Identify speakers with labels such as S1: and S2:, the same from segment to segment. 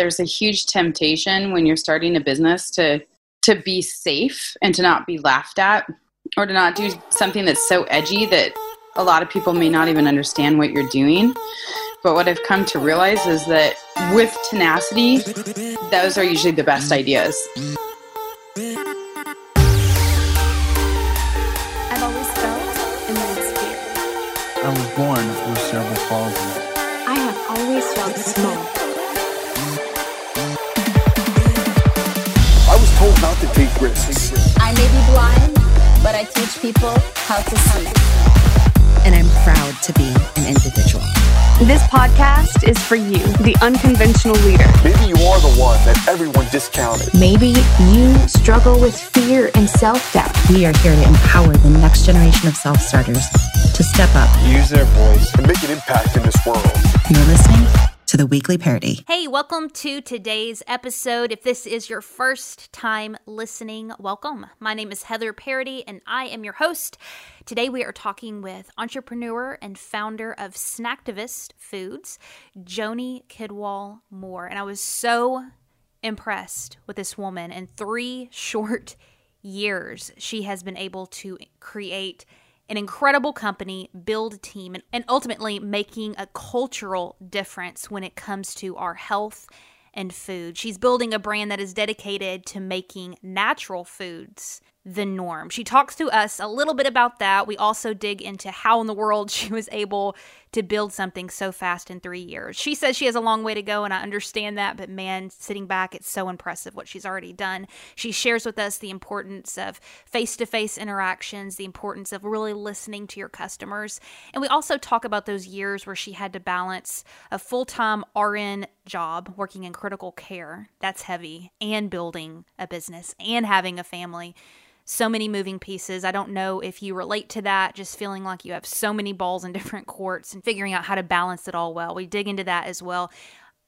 S1: there's a huge temptation when you're starting a business to to be safe and to not be laughed at or to not do something that's so edgy that a lot of people may not even understand what you're doing. But what I've come to realize is that with tenacity, those are usually the best ideas.
S2: I've always felt immense fear.
S3: I was born with cerebral palsy.
S2: I have always felt small.
S4: Take risks.
S5: I may be blind, but I teach people how to see.
S6: and I'm proud to be an individual.
S7: This podcast is for you, the unconventional leader.
S4: Maybe you are the one that everyone discounted.
S8: Maybe you struggle with fear and self doubt.
S6: We are here to empower the next generation of self starters to step up.
S3: Use their voice.
S4: And make an impact in this world.
S6: You're listening to the weekly Parady.
S9: Hey, welcome to today's episode. If this is your first time listening, welcome. My name is Heather Parady and I am your host. Today we are talking with entrepreneur and founder of Snacktivist Foods, Joni Kidwall Moore. And I was so impressed with this woman in three short years. She has been able to create an incredible company, build a team, and, and ultimately making a cultural difference when it comes to our health and food. She's building a brand that is dedicated to making natural foods the norm. She talks to us a little bit about that. We also dig into how in the world she was able to build something so fast in three years. She says she has a long way to go, and I understand that, but man, sitting back, it's so impressive what she's already done. She shares with us the importance of face to face interactions, the importance of really listening to your customers. And we also talk about those years where she had to balance a full time RN job working in critical care. That's heavy, and building a business and having a family so many moving pieces. I don't know if you relate to that, just feeling like you have so many balls in different courts and figuring out how to balance it all well. We dig into that as well.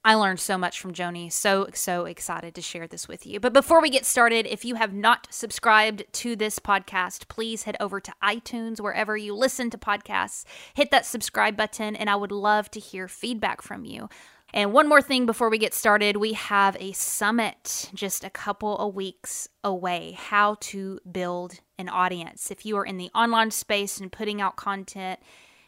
S9: I learned so much from Joni. So, so excited to share this with you. But before we get started, if you have not subscribed to this podcast, please head over to iTunes, wherever you listen to podcasts. Hit that subscribe button, and I would love to hear feedback from you. And one more thing before we get started, we have a summit just a couple of weeks away. How to build an audience. If you are in the online space and putting out content,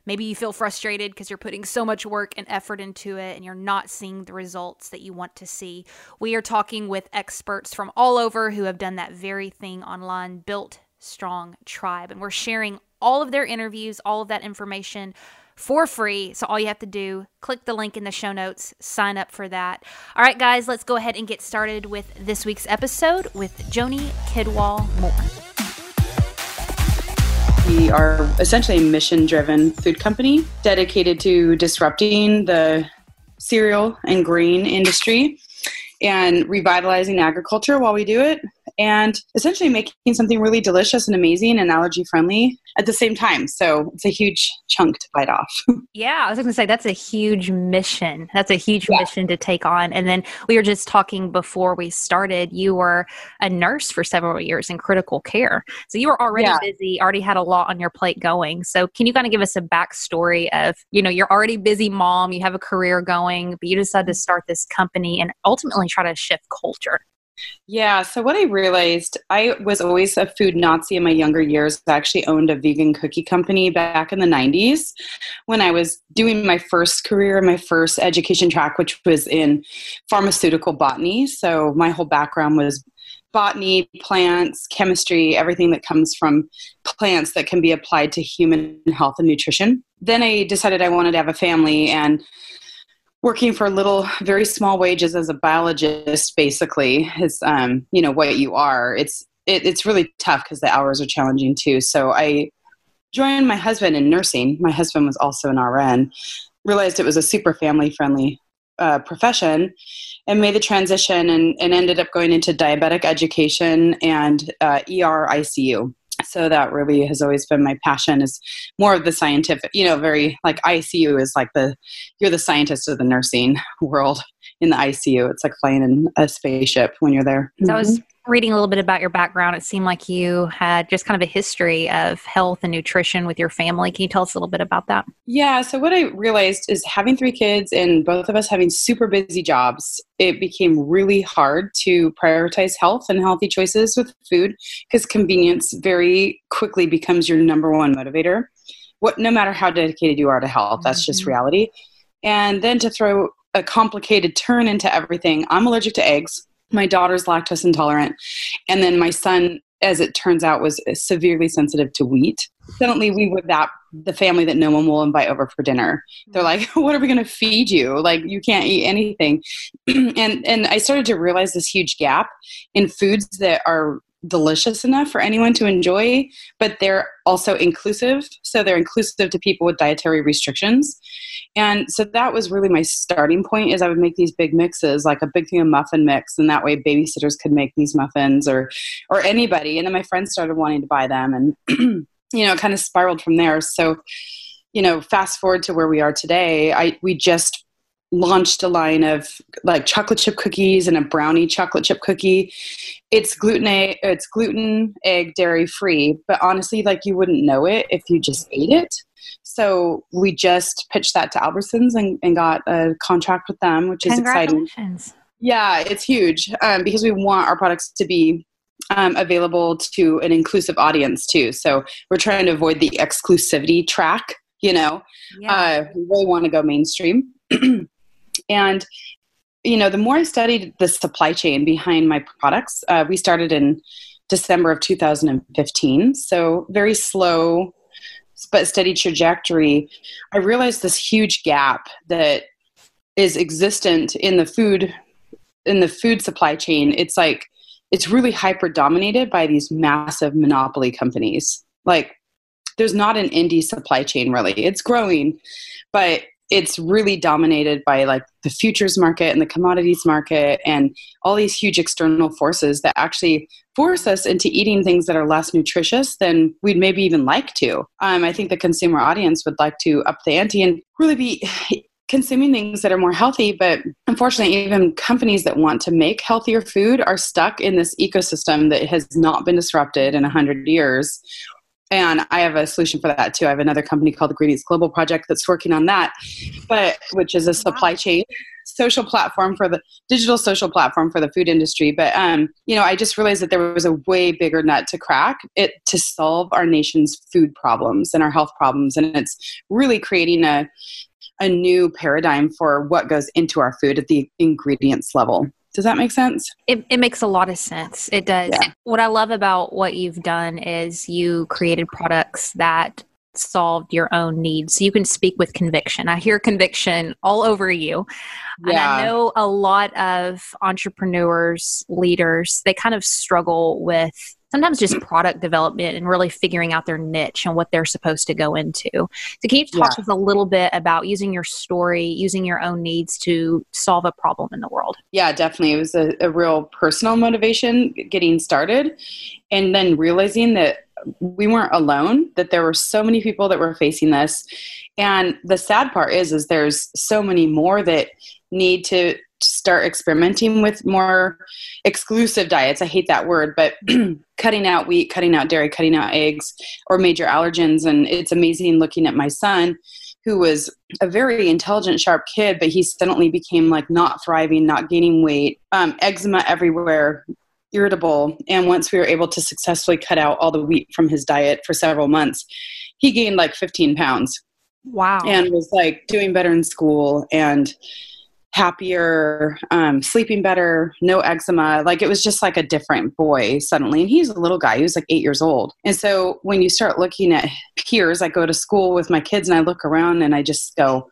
S9: maybe you feel frustrated because you're putting so much work and effort into it and you're not seeing the results that you want to see. We are talking with experts from all over who have done that very thing online, built strong tribe, and we're sharing all of their interviews, all of that information for free. So all you have to do, click the link in the show notes, sign up for that. All right, guys, let's go ahead and get started with this week's episode with Joni Kidwall Moore.
S1: We are essentially a mission driven food company dedicated to disrupting the cereal and grain industry and revitalizing agriculture while we do it and essentially making something really delicious and amazing and allergy friendly at the same time. So it's a huge chunk to bite off.
S9: Yeah, I was going to say that's a huge mission. That's a huge yeah. mission to take on. And then we were just talking before we started, you were a nurse for several years in critical care. So you were already yeah. busy, already had a lot on your plate going. So can you kind of give us a backstory of, you know, you're already busy mom, you have a career going, but you decided to mm-hmm. start this company and ultimately try to shift culture?
S1: Yeah, so what I realized, I was always a food Nazi in my younger years. I actually owned a vegan cookie company back in the 90s when I was doing my first career, my first education track, which was in pharmaceutical botany. So my whole background was botany, plants, chemistry, everything that comes from plants that can be applied to human health and nutrition. Then I decided I wanted to have a family and working for little very small wages as a biologist basically is um, you know what you are. It's it, it's really tough because the hours are challenging too. So i joined my husband in nursing. My husband was also an rn realized it was a super family friendly uh, profession and made the transition and, and ended up going into diabetic education and uh, er icu so that really has always been my passion is more of the scientific you know very like icu is like the you're the scientist of the nursing world in the icu it's like flying in a spaceship when you're there.
S9: That was mm-hmm. Reading a little bit about your background, it seemed like you had just kind of a history of health and nutrition with your family. Can you tell us a little bit about that?
S1: Yeah. So, what I realized is having three kids and both of us having super busy jobs, it became really hard to prioritize health and healthy choices with food because convenience very quickly becomes your number one motivator. What, no matter how dedicated you are to health, that's just
S9: Mhm.
S1: reality. And then to throw a complicated turn into everything, I'm allergic to eggs. My daughter's lactose intolerant. And then my son, as it turns out, was uh, severely sensitive to wheat. Suddenly, we were that the family that no one will invite over for dinner. They're like, "What are we going to feed you? Like, you can't eat anything." and and I started to realize this huge gap in foods that are delicious enough for anyone to enjoy, but they're also inclusive. So they're inclusive to people with dietary restrictions. And so that was really my starting point is I would make these big mixes, like a big thing of muffin mix, and that way babysitters could make these muffins or or anybody. And then my friends started wanting to buy them and you know, it kind of spiraled from there. So, you know, fast forward to where we are today, I we just launched a line of like chocolate chip cookies and a brownie chocolate chip cookie. It's gluten it's gluten, egg, dairy free, but honestly like you wouldn't know it if you just ate it. So we just pitched that to Albertsons and, and got a contract with them, which is exciting. Yeah, it's huge um, because we want our products to be um, available to an inclusive audience too. So we're trying to avoid the exclusivity track. You know,
S9: Yeah.
S1: uh, we really want to go mainstream. and you know, the more I studied the supply chain behind my products, uh, we started in December of 2015. So very slow but steady trajectory. I realized this huge gap that is existent in the food in the food supply chain. It's like it's really hyper dominated by these massive monopoly companies. Like there's not an indie supply chain really. It's growing, but it's really dominated by like the futures market and the commodities market and all these huge external forces that actually force us into eating things that are less nutritious than we'd maybe even like to. Um, I think the consumer audience would like to up the ante and really be consuming things that are more healthy but unfortunately even companies that want to make healthier food are stuck in this ecosystem that has not been disrupted in 100 years and i have a solution for that too. I have another company called the Ingredients global project that's working on that but which is a supply chain social platform for the digital social platform for the food industry. But um, you know i just realized that there was a way bigger nut to crack it to solve our nation's food problems and our health problems. And it's really creating a a new paradigm for what goes into our food at the ingredients level does that make sense
S9: It, it makes a lot of sense. It does.
S1: Yeah.
S9: What I love about what you've done is you created products that solved your own needs. So you can speak with conviction. I hear conviction all over you. And I know a lot of entrepreneurs, leaders, they kind of struggle with sometimes just product development and really figuring out their niche and what they're supposed to go into. So can you talk
S1: Yeah.
S9: to us a little bit about using your story, using your own needs to solve a problem in the world?
S1: yeah definitely it was a, a real personal motivation getting started and then realizing that we weren't alone that there were so many people that were facing this and the sad part is is there's so many more that need to start experimenting with more exclusive diets i hate that word but cutting out wheat cutting out dairy cutting out eggs or major allergens and it's amazing looking at my son who was a very intelligent, sharp kid, but he suddenly became like not thriving, not gaining weight, um, eczema everywhere, irritable. And once we were able to successfully cut out all the wheat from his diet for several months, he gained like 15 pounds
S9: Wow.
S1: and was like doing better in school and happier, um, sleeping better, no eczema. Like it was just like a different boy suddenly. And he's a little guy, he was like eight years old. And so when you start looking at peers, I go to school with my kids and I look around and I just go,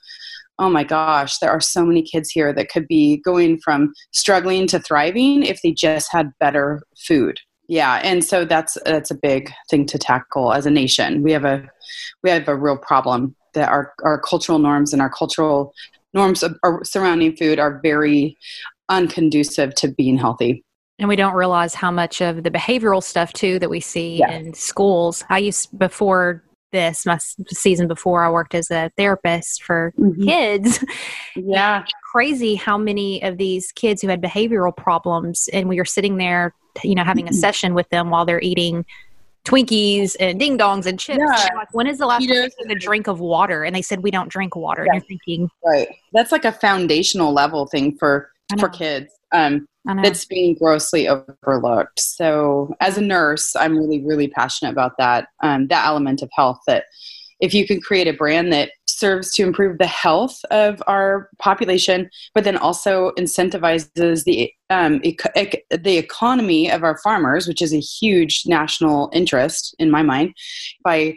S1: oh my gosh, there are so many kids here that could be going from struggling to thriving if they just had better food. Yeah, and so that's that's a big thing to tackle as a nation. We have a we have a real problem that our our cultural norms and our cultural norms surrounding food are very unconducive to being healthy.
S9: and we don't realize how much of the behavioral stuff too that we see
S1: Yeah.
S9: in schools. I used before this my season before I worked as a therapist for
S1: Mhm.
S9: kids.
S1: Yeah,
S9: Crazy how many of these kids who had behavioral problems and we were sitting there you know, having a session with them while they're eating Twinkies and ding dongs and chips.
S1: Yeah.
S9: Like, when is the last time you took a drink of water? And they said we don't drink water.
S1: Yeah.
S9: And you're thinking,
S1: Right. That's like a foundational level thing for for kids. Um, that's being grossly overlooked. So, as a nurse, I'm really, really passionate about that um, that element of health. That if you can create a brand that serves to improve the health of our population, but then also incentivizes the um, eco- ec- the economy of our farmers, which is a huge national interest in my mind, by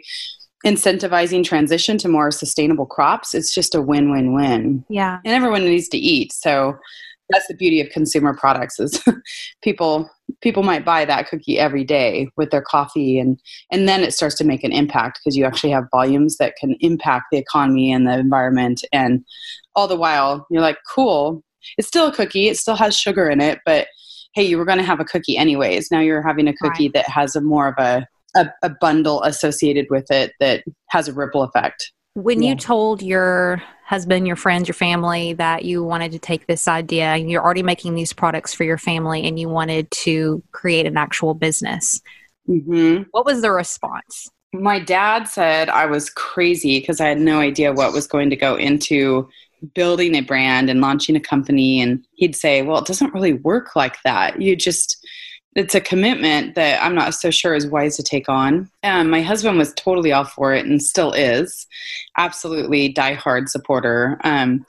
S1: incentivizing transition to more sustainable crops, it's just a win-win-win
S9: yeah.
S1: and everyone needs to eat so that's the beauty of consumer products is people people might buy that cookie every day with their coffee and and then it starts to make an impact because you actually have volumes that can impact the economy and the environment and all the while you're like cool it's still a cookie it still has sugar in it but hey you were going to have a cookie anyways now you're having a cookie
S9: Right.
S1: that has a more of a, a a bundle associated with it that has a ripple effect
S9: When
S1: Yeah.
S9: you told your husband, your friends, your family that you wanted to take this idea and you're already making these products for your family and you wanted to create an actual business,
S1: mm-hmm.
S9: what was the response?
S1: my dad said I was crazy because I had no idea what was going to go into building a brand and launching a company. And he'd say, Well, it doesn't really work like that. You just, it's a commitment that I'm not so sure is wise to take on. Um, my husband was totally all for it and still is. Absolutely diehard supporter. Um,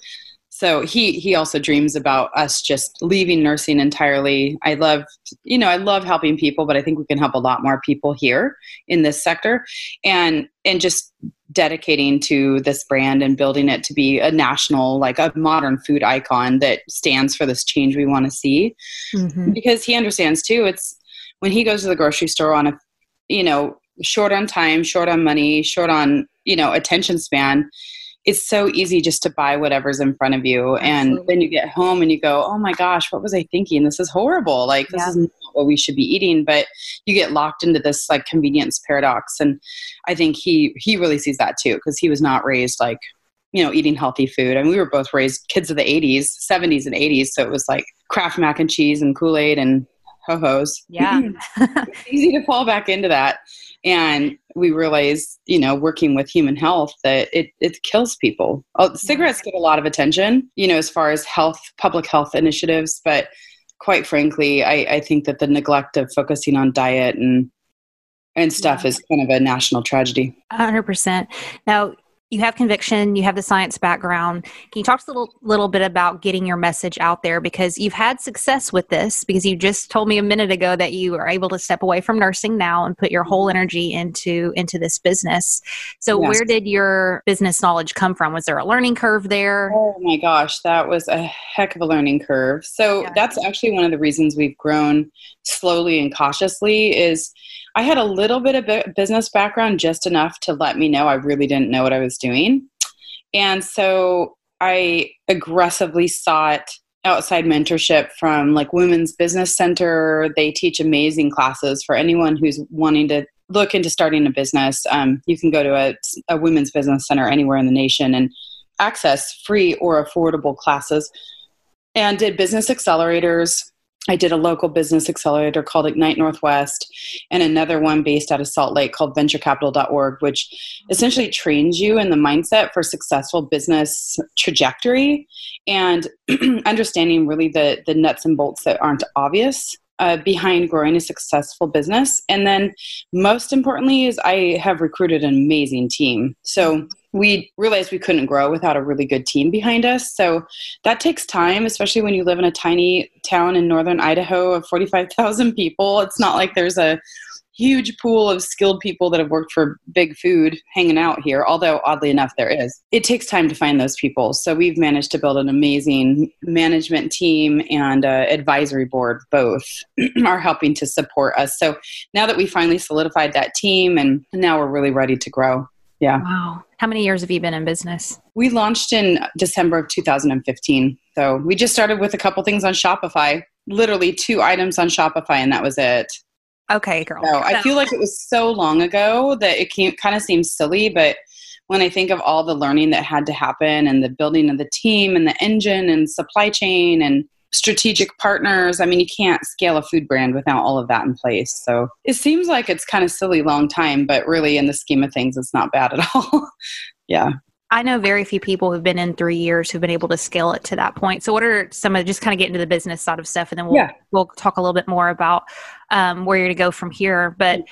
S1: so he he also dreams about us just leaving nursing entirely. I love you know I love helping people, but I think we can help a lot more people here in this sector, and and just dedicating to this brand and building it to be a national like a modern food icon that stands for this change we want to see.
S9: Mm-hmm.
S1: because he understands too it's when he goes to the grocery store on a you know short on time short on money short on you know attention span it's so easy just to buy whatever's in front of you. And then you get home and you go oh my gosh what was i thinking? This is horrible. Like this
S9: Yeah.
S1: is what we should be eating but you get locked into this like convenience paradox. And i think he he really sees that too because he was not raised like you know eating healthy food. And we were both raised kids of the 80s 70s and 80s so it was like kraft mac and cheese and kool-aid and ho-hos.
S9: Yeah.
S1: easy to fall back into that. And we realize you know working with human health that it, it kills people. Oh, cigarettes get a lot of attention you know as far as health public health initiatives but quite frankly i, I think that the neglect of focusing on diet and and stuff is kind of a national tragedy
S9: 100%. Now, you have conviction, you have the science background. Can you talk a little, little bit about getting your message out there? Because you've had success with this, because you just told me a minute ago that you are able to step away from nursing now and put your whole energy into into this business. So,
S1: Yes.
S9: where did your business knowledge come from? Was there a learning curve there?
S1: Oh my gosh, that was a heck of a learning curve. So
S9: Yeah.
S1: that's actually one of the reasons we've grown slowly and cautiously is I had a little bit of business background just enough to let me know I really didn't know what I was doing. And so I aggressively sought outside mentorship from like Women's Business Center. They teach amazing classes for anyone who's wanting to look into starting a business. Um, you can go to a, a women's business center anywhere in the nation and access free or affordable classes and did business accelerators. I did a local business accelerator called Ignite Northwest and another one based out of Salt Lake called venturecapital.org, which essentially trains you in the mindset for successful business trajectory and understanding really the, the nuts and bolts that aren't obvious uh, behind growing a successful business. And then most importantly is I have recruited an amazing team. So we realized we couldn't grow without a really good team behind us. So that takes time, especially when you live in a tiny town in northern Idaho of 45,000 people. It's not like there's a huge pool of skilled people that have worked for big food hanging out here, although oddly enough there is. It takes time to find those people. So we've managed to build an amazing management team and uh, advisory board. Both are helping to support us. So now that we finally solidified that team and now we're really ready to grow. Yeah.
S9: Wow. How many years have you been in business?
S1: We launched in December of 2015. So we just started with a couple things on Shopify, literally two items on Shopify, and that was it.
S9: Okay, girl.
S1: So I feel like it was so long ago that it kind of seems silly, but when I think of all the learning that had to happen and the building of the team and the engine and supply chain and strategic partners. I mean, you can't scale a food brand without all of that in place. So it seems like it's kind of silly long time, but really in the scheme of things, it's not bad at all. yeah.
S9: I know very few people who've been in three years who've been able to scale it to that point. So, what are some of just kind of get into the business side of stuff, and then we'll
S1: Yeah.
S9: we'll talk a little bit more about um, where you're to go from here. But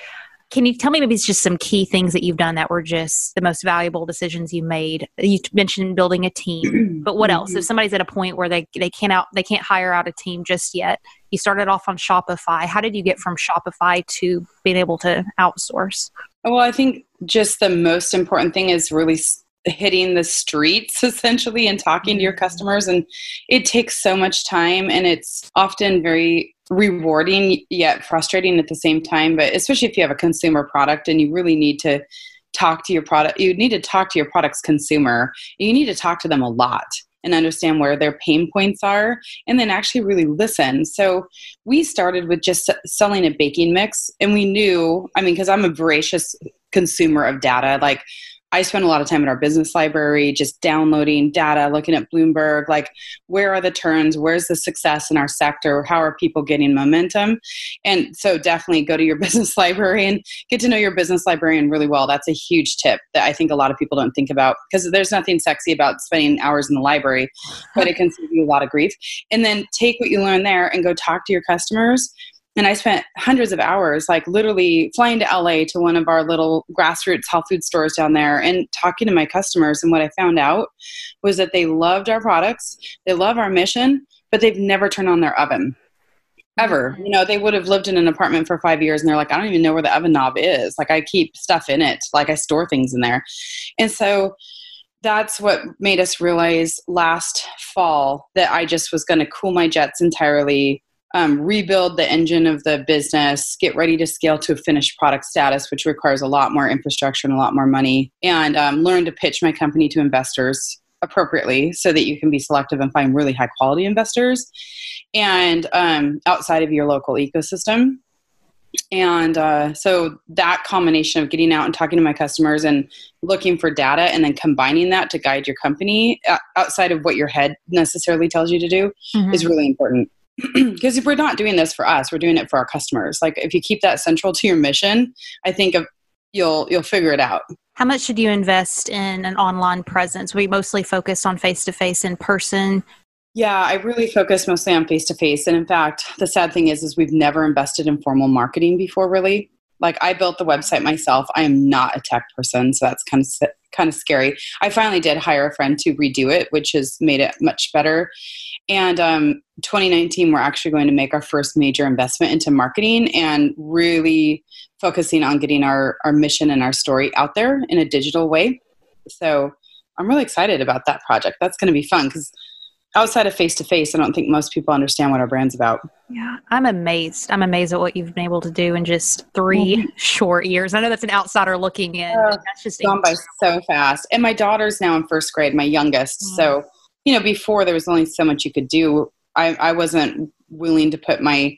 S9: can you tell me maybe it's just some key things that you've done that were just the most valuable decisions you made? You mentioned building a team, but what else? If mm-hmm. somebody's at a point where they they can't out they can't hire out a team just yet, you started off on Shopify. How did you get from Shopify to being able to outsource?
S1: Well, I think just the most important thing is really hitting the streets essentially and talking to your mm-hmm. customers. And it takes so much time and it's often very rewarding yet frustrating at the same time. But especially if you have a consumer product and you really need to talk to your product, you need to talk to your product's consumer. You need to talk to them a lot and understand where their pain points are and then actually really listen. So we started with just selling a baking mix and we knew, I mean, because I'm a voracious consumer of data, like I spend a lot of time in our business library just downloading data, looking at Bloomberg, like where are the turns, where's the success in our sector, how are people getting momentum? And so definitely go to your business library and get to know your business librarian really well. That's a huge tip that I think a lot of people don't think about because there's nothing sexy about spending hours in the library, but it can save you a lot of grief. And then take what you learn there and go talk to your customers and I spent hundreds of hours, like literally flying to LA to one of our little grassroots health food stores down there and talking to my customers. And what I found out was that they loved our products, they love our mission, but they've never turned on their oven. Ever. Mm-hmm. You know, they would have lived in an apartment for five years and they're like, I don't even know where the oven knob is. Like, I keep stuff in it, like, I store things in there. And so, that's what made us realize last fall that I just was going to cool my jets entirely, um, rebuild the engine of the business, get ready to scale to a finished product status, which requires a lot more infrastructure and a lot more money, and um, learn to pitch my company to investors appropriately so that you can be selective and find really high quality investors and um, outside of your local ecosystem. And uh, so that combination of getting out and talking to my customers and looking for data and then combining that to guide your company uh, outside of what your head necessarily tells you to do is really important. Because if we're not doing this for us, we're doing it for our customers. Like if you keep that central to your mission, I think of, you'll you'll figure it out.
S9: How much should you invest in an online presence? We mostly focused on face to face in person.
S1: Yeah, I really focus mostly on face to face. And in fact, the sad thing is is we've never invested in formal marketing before really. Like I built the website myself. I am not a tech person, so that's kind of kind of scary. I finally did hire a friend to redo it, which has made it much better. And um, 2019, we're actually going to make our first major investment into marketing and really focusing on getting our, our mission and our story out there in a digital way. So I'm really excited about that project. That's going to be fun because outside of face to face, I don't think most people understand what our brand's about.
S9: Yeah, I'm amazed. I'm amazed at what you've been able to do in just 3 mm-hmm. short years. I know that's an outsider looking in. Oh, but that's just
S1: gone by so fast. And my daughter's now in first grade, my youngest. Mm. So, you know, before there was only so much you could do. I, I wasn't willing to put my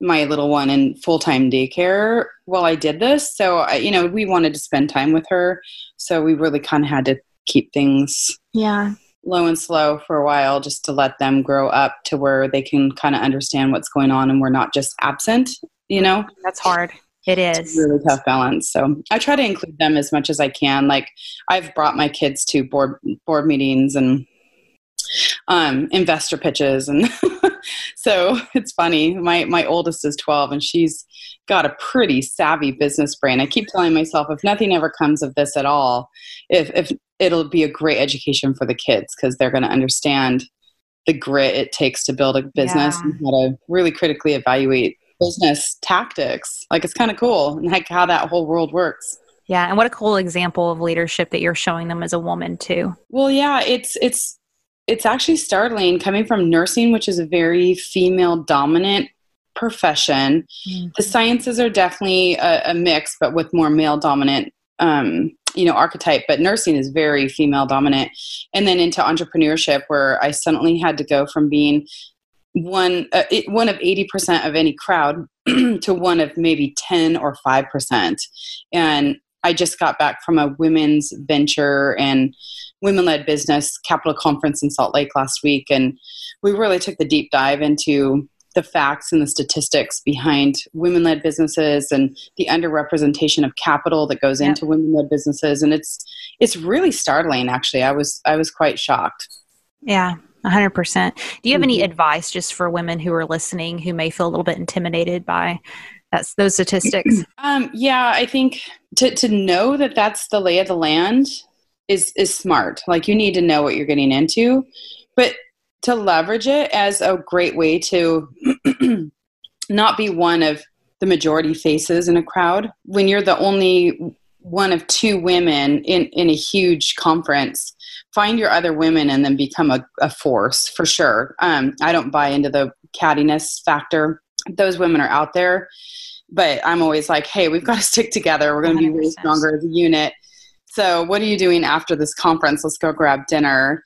S1: my little one in full time daycare while I did this. So, I, you know, we wanted to spend time with her. So we really kind of had to keep things
S9: yeah.
S1: Low and slow for a while just to let them grow up to where they can kind of understand what's going on and we're not just absent, you know?
S9: That's hard. It
S1: It's a really tough balance. So I try to include them as much as I can. Like I've brought my kids to board board meetings and um, investor pitches, and so it's funny. My my oldest is twelve, and she's got a pretty savvy business brain. I keep telling myself if nothing ever comes of this at all, if if it'll be a great education for the kids because they're going to understand the grit it takes to build a business
S9: Yeah.
S1: and how to really critically evaluate business tactics. Like it's kind of cool and like how that whole world works.
S9: Yeah. And what a cool example of leadership that you're showing them as a woman, too.
S1: Well, yeah, it's it's it's actually startling coming from nursing, which is a very female dominant profession. The mm-hmm. sciences are definitely a, a mix, but with more male dominant, um, you know, archetype. But nursing is very female dominant, and then into entrepreneurship, where I suddenly had to go from being one uh, one of 80% of any crowd to one of maybe 10 or 5% and i just got back from a women's venture and women led business capital conference in Salt Lake last week, and we really took the deep dive into the facts and the statistics behind women led businesses and the underrepresentation of capital that goes
S9: Yep.
S1: into women led businesses and it's it's really startling actually i was i was quite shocked
S9: Yeah, 100%. Do you have any
S1: Mhm.
S9: advice just for women who are listening who may feel a little bit intimidated by that's those statistics?
S1: um yeah i think to to know that that's the lay of the land is is smart like you need to know what you're getting into but to leverage it as a great way to not be one of the majority faces in a crowd. When you're the only one of two women in in a huge conference find your other women and then become a, a force for sure. Um, i don't buy into the cattiness factor. Those women are out there but i'm always like hey we've got to stick together. We're going to be way stronger as a unit. So what are you doing after this conference? Let's go grab dinner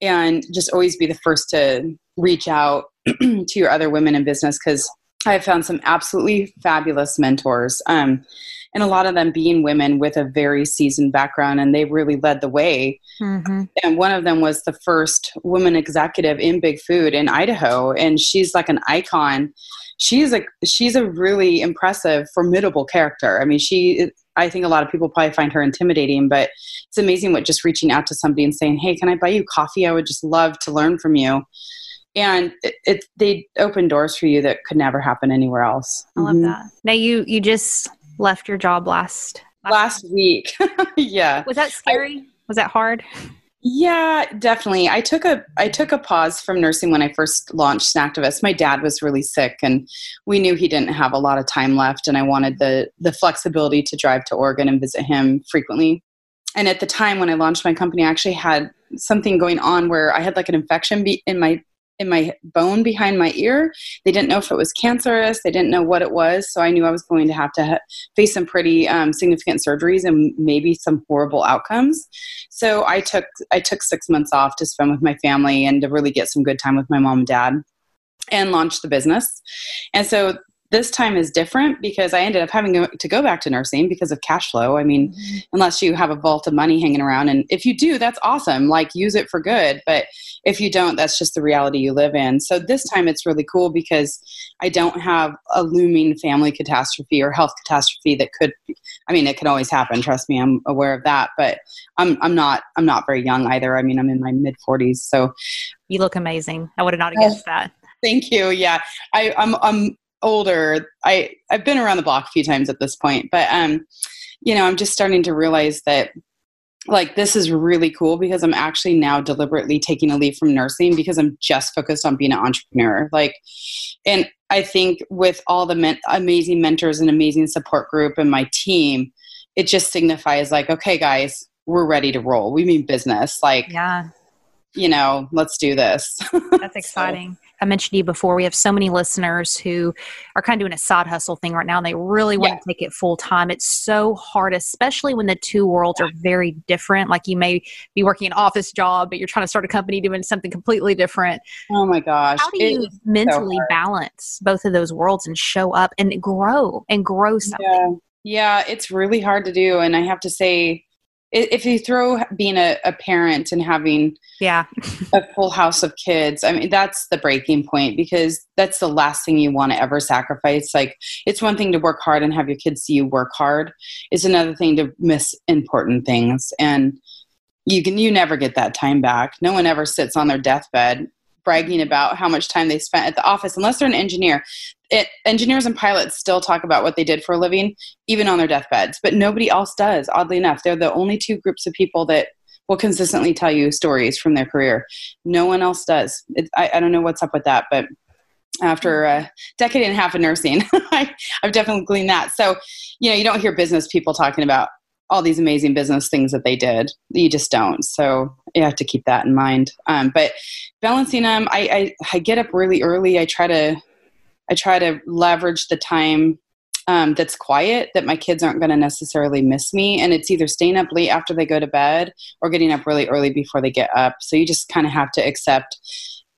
S1: and just always be the first to reach out to your other women in business because I've found some absolutely fabulous mentors. Um, and a lot of them being women with a very seasoned background, and they really led the way.
S9: mm-hmm.
S1: And one of them was the first woman executive in Big Food in Idaho, and she's like an icon. She's a she's a really impressive, formidable character. I mean, she. I think a lot of people probably find her intimidating, but it's amazing what just reaching out to somebody and saying, "Hey, can I buy you coffee? I would just love to learn from you." And it, it they open doors for you that could never happen anywhere else.
S9: I love
S1: Mhm.
S9: that. Now you you just left your job last
S1: Last week, yeah.
S9: Was that scary? was that hard?
S1: Yeah, definitely. I took a I took a pause from nursing when I first launched Snacktivist. My dad was really sick and we knew he didn't have a lot of time left and I wanted the the flexibility to drive to Oregon and visit him frequently. And at the time when I launched my company, I actually had something going on where I had like an infection in my in my bone behind my ear. They didn't know if it was cancerous. They didn't know what it was. So I knew I was going to have to ha- face some pretty um, significant surgeries and maybe some horrible outcomes. So I took I took six months off to spend with my family and to really get some good time with my mom and dad, and launched the business. And so this time is different because I ended up having to go back to nursing because of cash flow. I mean, mm-hmm. unless you have a vault of money hanging around, and if you do, that's awesome. Like use it for good. But if you don't, that's just the reality you live in. So this time it's really cool because I don't have a looming family catastrophe or health catastrophe that could. I mean, it can always happen. Trust me, I'm aware of that. But I'm I'm not I'm not very young either. I mean, I'm in my mid 40s. So
S9: You look amazing. I would have not have guessed that.
S1: thank you. Yeah, I I'm I'm older. I I've been around the block a few times at this point, but um, you know, I'm just starting to realize that like this is really cool because I'm actually now deliberately taking a leave from nursing because I'm just focused on being an entrepreneur. Like, and I think with all the men- amazing mentors and amazing support group and my team, it just signifies like, okay, guys, we're ready to roll. We mean business. Like,
S9: Yeah,
S1: you know, let's do this.
S9: that's exciting. I mentioned to you before, we have so many listeners who are kind of doing a side hustle thing right now and they really want
S1: Yeah.
S9: to take it full time. It's so hard, especially when the two worlds are very different. Like you may be working an office job, but you're trying to start a company doing something completely different.
S1: oh my gosh.
S9: How do
S1: It
S9: you
S1: is so
S9: mentally balance both of those worlds and show up and grow and grow something?
S1: Yeah, yeah, it's really hard to do, and I have to say, if you throw being a, a parent and having
S9: Yeah.
S1: a full house of kids, I mean, that's the breaking point because that's the last thing you want to ever sacrifice. Like, it's one thing to work hard and have your kids see you work hard. It's another thing to miss important things, and you can you never get that time back. No one ever sits on their deathbed bragging about how much time they spent at the office unless they're an engineer. It, engineers and pilots still talk about what they did for a living even on their deathbeds but nobody else does oddly enough. They're the only two groups of people that will consistently tell you stories from their career. No one else does. It, I, I don't know what's up with that but after a decade and a half of nursing I, i've definitely gleaned that. So you know you don't hear business people talking about all these amazing business things that they did. You just don't. So you have to keep that in mind. Um, but balancing them I, I i get up really early. I try to i try to leverage the time um, that's quiet that my kids aren't going to necessarily miss me. And it's either staying up late after they go to bed or getting up really early before they get up. So you just kind of have to accept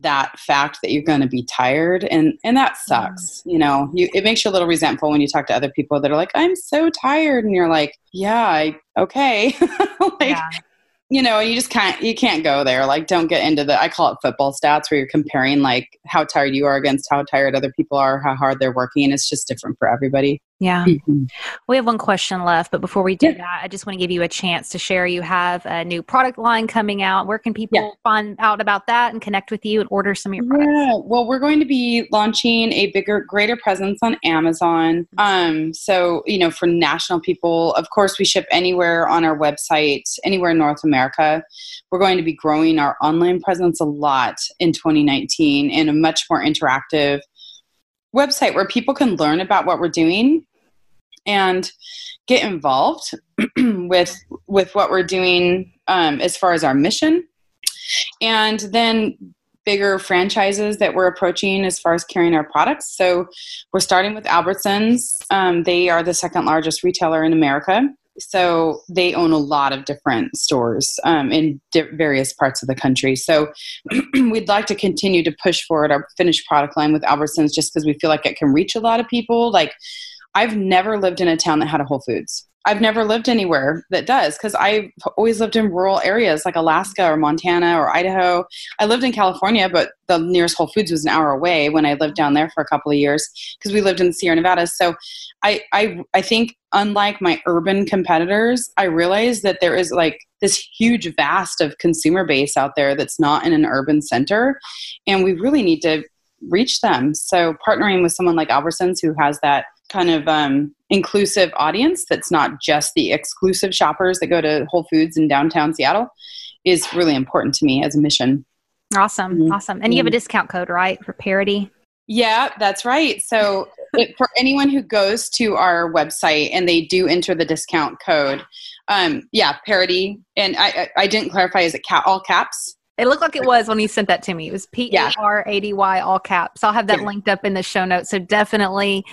S1: that fact that you're going to be tired and and that mm-hmm. sucks you know you it makes you a little resentful when you talk to other people that are like i'm so tired and you're like yeah I, okay like
S9: Yeah.
S1: you know, you just can't you can't go there. Like don't get into the I call it football stats where you're comparing like how tired you are against how tired other people are, how hard they're working, and it's just different for everybody.
S9: Yeah.
S1: Mm-hmm.
S9: We have one question left, but before we do that, I just want to give you a chance to share. You have a new product line coming out. Where can people
S1: Yeah.
S9: find out about that and connect with you and order some of your products?
S1: Yeah, well, we're going to be launching a bigger, greater presence on Amazon. Um, so you know, for national people, of course, we ship anywhere on our website, anywhere in North America. We're going to be growing our online presence a lot in 2019 in a much more interactive website where people can learn about what we're doing and get involved with with what we're doing um, as far as our mission. And then bigger franchises that we're approaching as far as carrying our products. So we're starting with albertsons. Um, they are the second largest retailer in america. So they own a lot of different stores um, in di- various parts of the country. So we'd like to continue to push forward our finished product line with albertsons just because we feel like it can reach a lot of people. Like I've never lived in a town that had a Whole Foods. I've never lived anywhere that does because I've always lived in rural areas like Alaska or Montana or Idaho. I lived in California, but the nearest Whole Foods was an hour away when I lived down there for a couple of years because we lived in Sierra Nevada. So I, I, I think unlike my urban competitors, I realize that there is like this huge vast of consumer base out there that's not in an urban center. And we really need to reach them. So partnering with someone like Albertsons who has that kind of um, inclusive audience that's not just the exclusive shoppers that go to Whole Foods in downtown Seattle is really important to me as a mission.
S9: Awesome.
S1: Mhm.
S9: Awesome. And you have a discount code, right, for Parady?
S1: Yeah, that's right. So it, for anyone who goes to our website and they do enter the discount code, um, yeah, Parady. And I, I, I didn't clarify, is it ca- all caps?
S9: It looked like it was when you sent that to me. It was P A R A D Y all caps. I'll have that
S1: Yeah.
S9: linked up in the show notes. So definitely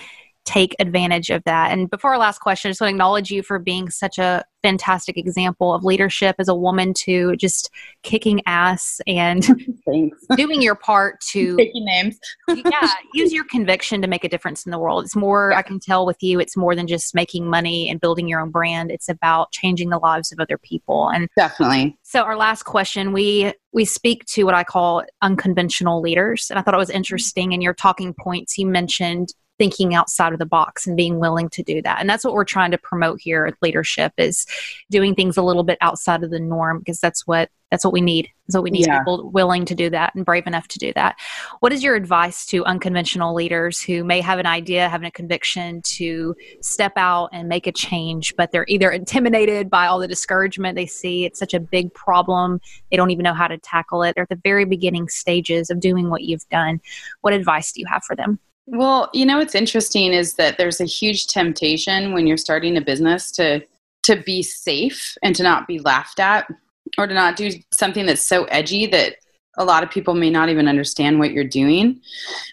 S9: take advantage of that. And before our last question, I just want to acknowledge you for being such a fantastic example of leadership as a woman to just kicking ass and doing your part to
S1: Taking names.
S9: yeah, use your conviction to make a difference in the world. It's more, I can tell with you, it's more than just making money and building your own brand. It's about changing the lives of other people. And
S1: Definitely.
S9: so our last question, we we speak to what I call unconventional leaders. And I thought it was mm-hmm. interesting in your talking points, you mentioned thinking outside of the box and being willing to do that. And that's what we're trying to promote here at leadership is doing things a little bit outside of the norm because that's what that's what we need. So we need
S1: Yeah.
S9: people willing to do that and brave enough to do that. What is your advice to unconventional leaders who may have an idea, having a conviction to step out and make a change, but they're either intimidated by all the discouragement they see? It's such a big problem. They don't even know how to tackle it. They're at the very beginning stages of doing what you've done. What advice do you have for them?
S1: Well, you know what's interesting is that there's a huge temptation when you're starting a business to to be safe and to not be laughed at or to not do something that's so edgy that a lot of people may not even understand what you're doing.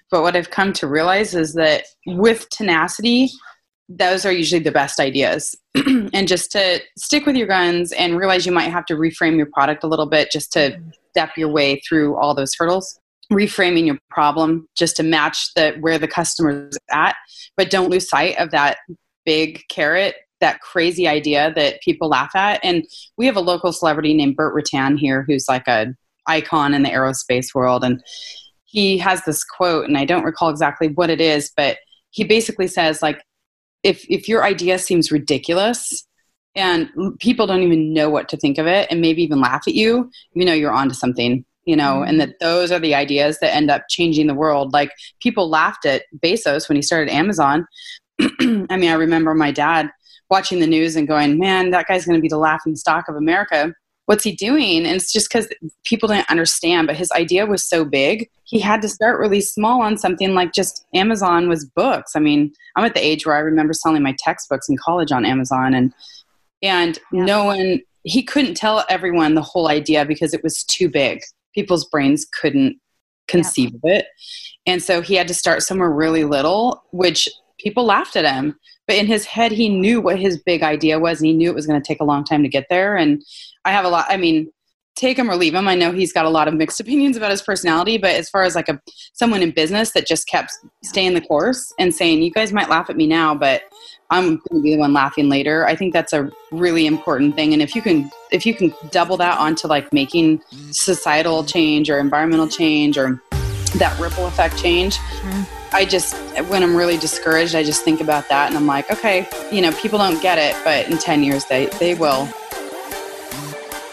S1: But what I've come to realize is that with tenacity, those are usually the best ideas. and just to stick with your guns and realize you might have to reframe your product a little bit just to step your way through all those hurdles reframing your problem just to match the where the customer's at but don't lose sight of that big carrot that crazy idea that people laugh at. And we have a local celebrity named Burt Rutan here who's like a icon in the aerospace world. And he has this quote and i don't recall exactly what it is but he basically says like if if your idea seems ridiculous and people don't even know what to think of it and maybe even laugh at you you know you're onto something you know and mm-hmm. that those are the ideas that end up changing the world. Like people laughed at bezos when he started amazon. I mean i remember my dad watching the news and going man that guy's going to be the laughing stock of america. What's he doing? And it's just because people didn't understand but his idea was so big he had to start really small on something like just amazon was books. I mean i'm at the age where i remember selling my textbooks in college on amazon and and no one he couldn't tell everyone the whole idea because it was too big people's brains couldn't conceive of it. And so he had to start somewhere really little which people laughed at him. But in his head he knew what his big idea was and he knew it was going to take a long time to get there. And i have a lot i mean take him or leave him i know he's got a lot of mixed opinions about his personality but as far as like a someone in business that just kept staying the course and saying you guys might laugh at me now but I'm going to be the one laughing later. I think that's a really important thing. And if you can, if you can double that onto like making societal change or environmental change or that ripple effect change, mm-hmm. I just, when I'm really discouraged, I just think about that and I'm like, okay, you know, people don't get it, but in 10 years they, they will.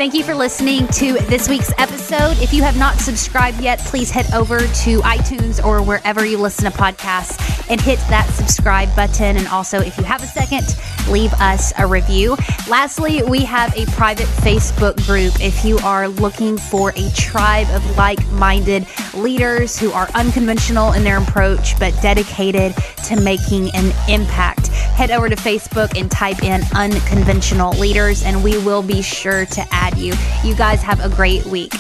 S9: Thank you for listening to this week's episode. If you have not subscribed yet, please head over to iTunes or wherever you listen to podcasts and hit that subscribe button. And also, if you have a second, leave us a review. Lastly, we have a private Facebook group. If you are looking for a tribe of like minded leaders who are unconventional in their approach but dedicated to making an impact, head over to Facebook and type in unconventional leaders, and we will be sure to add you. You guys have a great week.